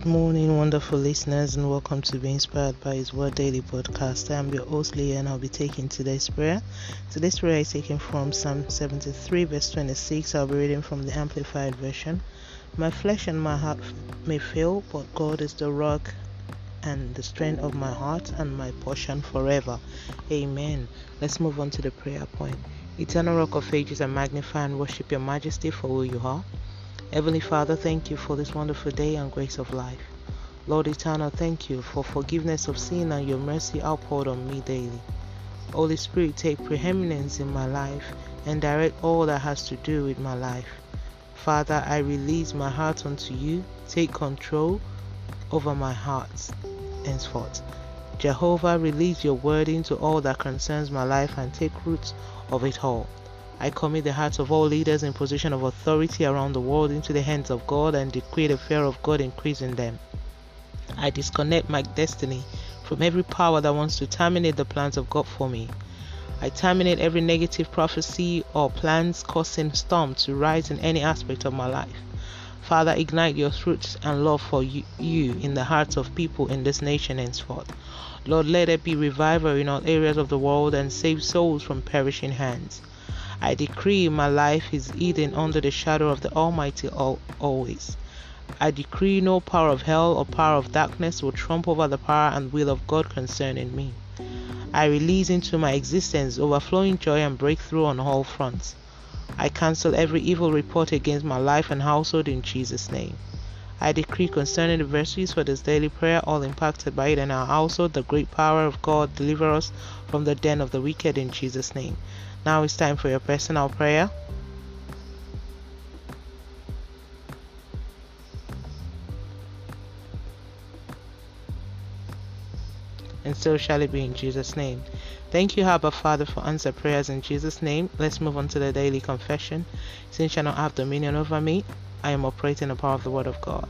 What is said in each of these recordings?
Good morning, wonderful listeners, and welcome to Be Inspired by His Word Daily Podcast. I am your host, Leah, and I'll be taking today's prayer. Today's prayer is taken from Psalm 73, verse 26. I'll be reading from the Amplified Version. My flesh and my heart may fail, but God is the rock and the strength of my heart and my portion forever. Amen. Let's move on to the prayer point. Eternal Rock of Ages, I magnify and worship your majesty for who you are. Heavenly Father, thank you for this wonderful day and grace of life. Lord Eternal, thank you for forgiveness of sin and your mercy outpoured on me daily. Holy Spirit, take preeminence in my life and direct all that has to do with my life. Father, I release my heart unto you. Take control over my heart henceforth. Jehovah, release your word into all that concerns my life and take root of it all. I commit the hearts of all leaders in position of authority around the world into the hands of God and decree the fear of God increase in them. I disconnect my destiny from every power that wants to terminate the plans of God for me. I terminate every negative prophecy or plans causing storm to rise in any aspect of my life. Father, ignite your truth and love for you, you, in the hearts of people in this nation henceforth. Lord, let there be revival in all areas of the world and save souls from perishing hands. I decree my life is hidden under the shadow of the Almighty always. I decree no power of hell or power of darkness will trump over the power and will of God concerning me. I release into my existence overflowing joy and breakthrough on all fronts. I cancel every evil report against my life and household in Jesus' name. I decree concerning the verses for this daily prayer, all impacted by it and our household, the great power of God deliver us from the den of the wicked in Jesus' name. Now it's time for your personal prayer. And so shall it be in Jesus' name. Thank you, Abba Father, for answer prayers in Jesus' name. Let's move on to the daily confession. Sin shall not have dominion over me. I am operating the power of the Word of God.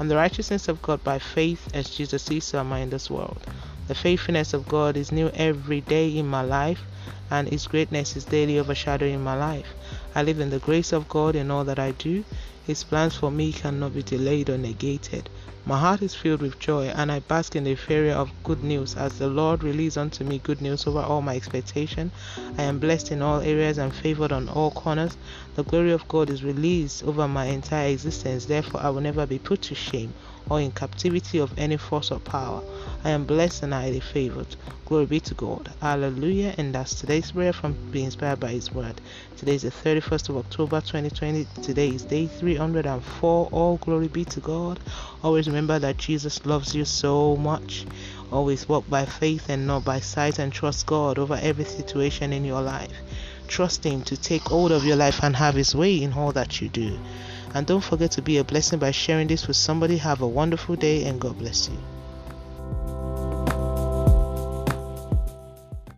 I'm the righteousness of God by faith, as Jesus sees, so am I in this world. The faithfulness of God is new every day in my life and His greatness is daily overshadowing my life. I live in the grace of God in all that I do. His plans for me cannot be delayed or negated. My heart is filled with joy, and I bask in the euphoria of good news as the Lord releases unto me good news over all my expectation. I am blessed in all areas and favored on all corners. The glory of God is released over my entire existence. Therefore, I will never be put to shame or in captivity of any force or power. I am blessed and highly favored. Glory be to God. Hallelujah. And that's today's prayer from being inspired by His Word. Today is the 31st of October 2020. Today is day 304. All glory be to God. Always remember that Jesus loves you so much. Always walk by faith and not by sight and trust God over every situation in your life. Trust Him to take hold of your life and have His way in all that you do. And don't forget to be a blessing by sharing this with somebody. Have a wonderful day and God bless you.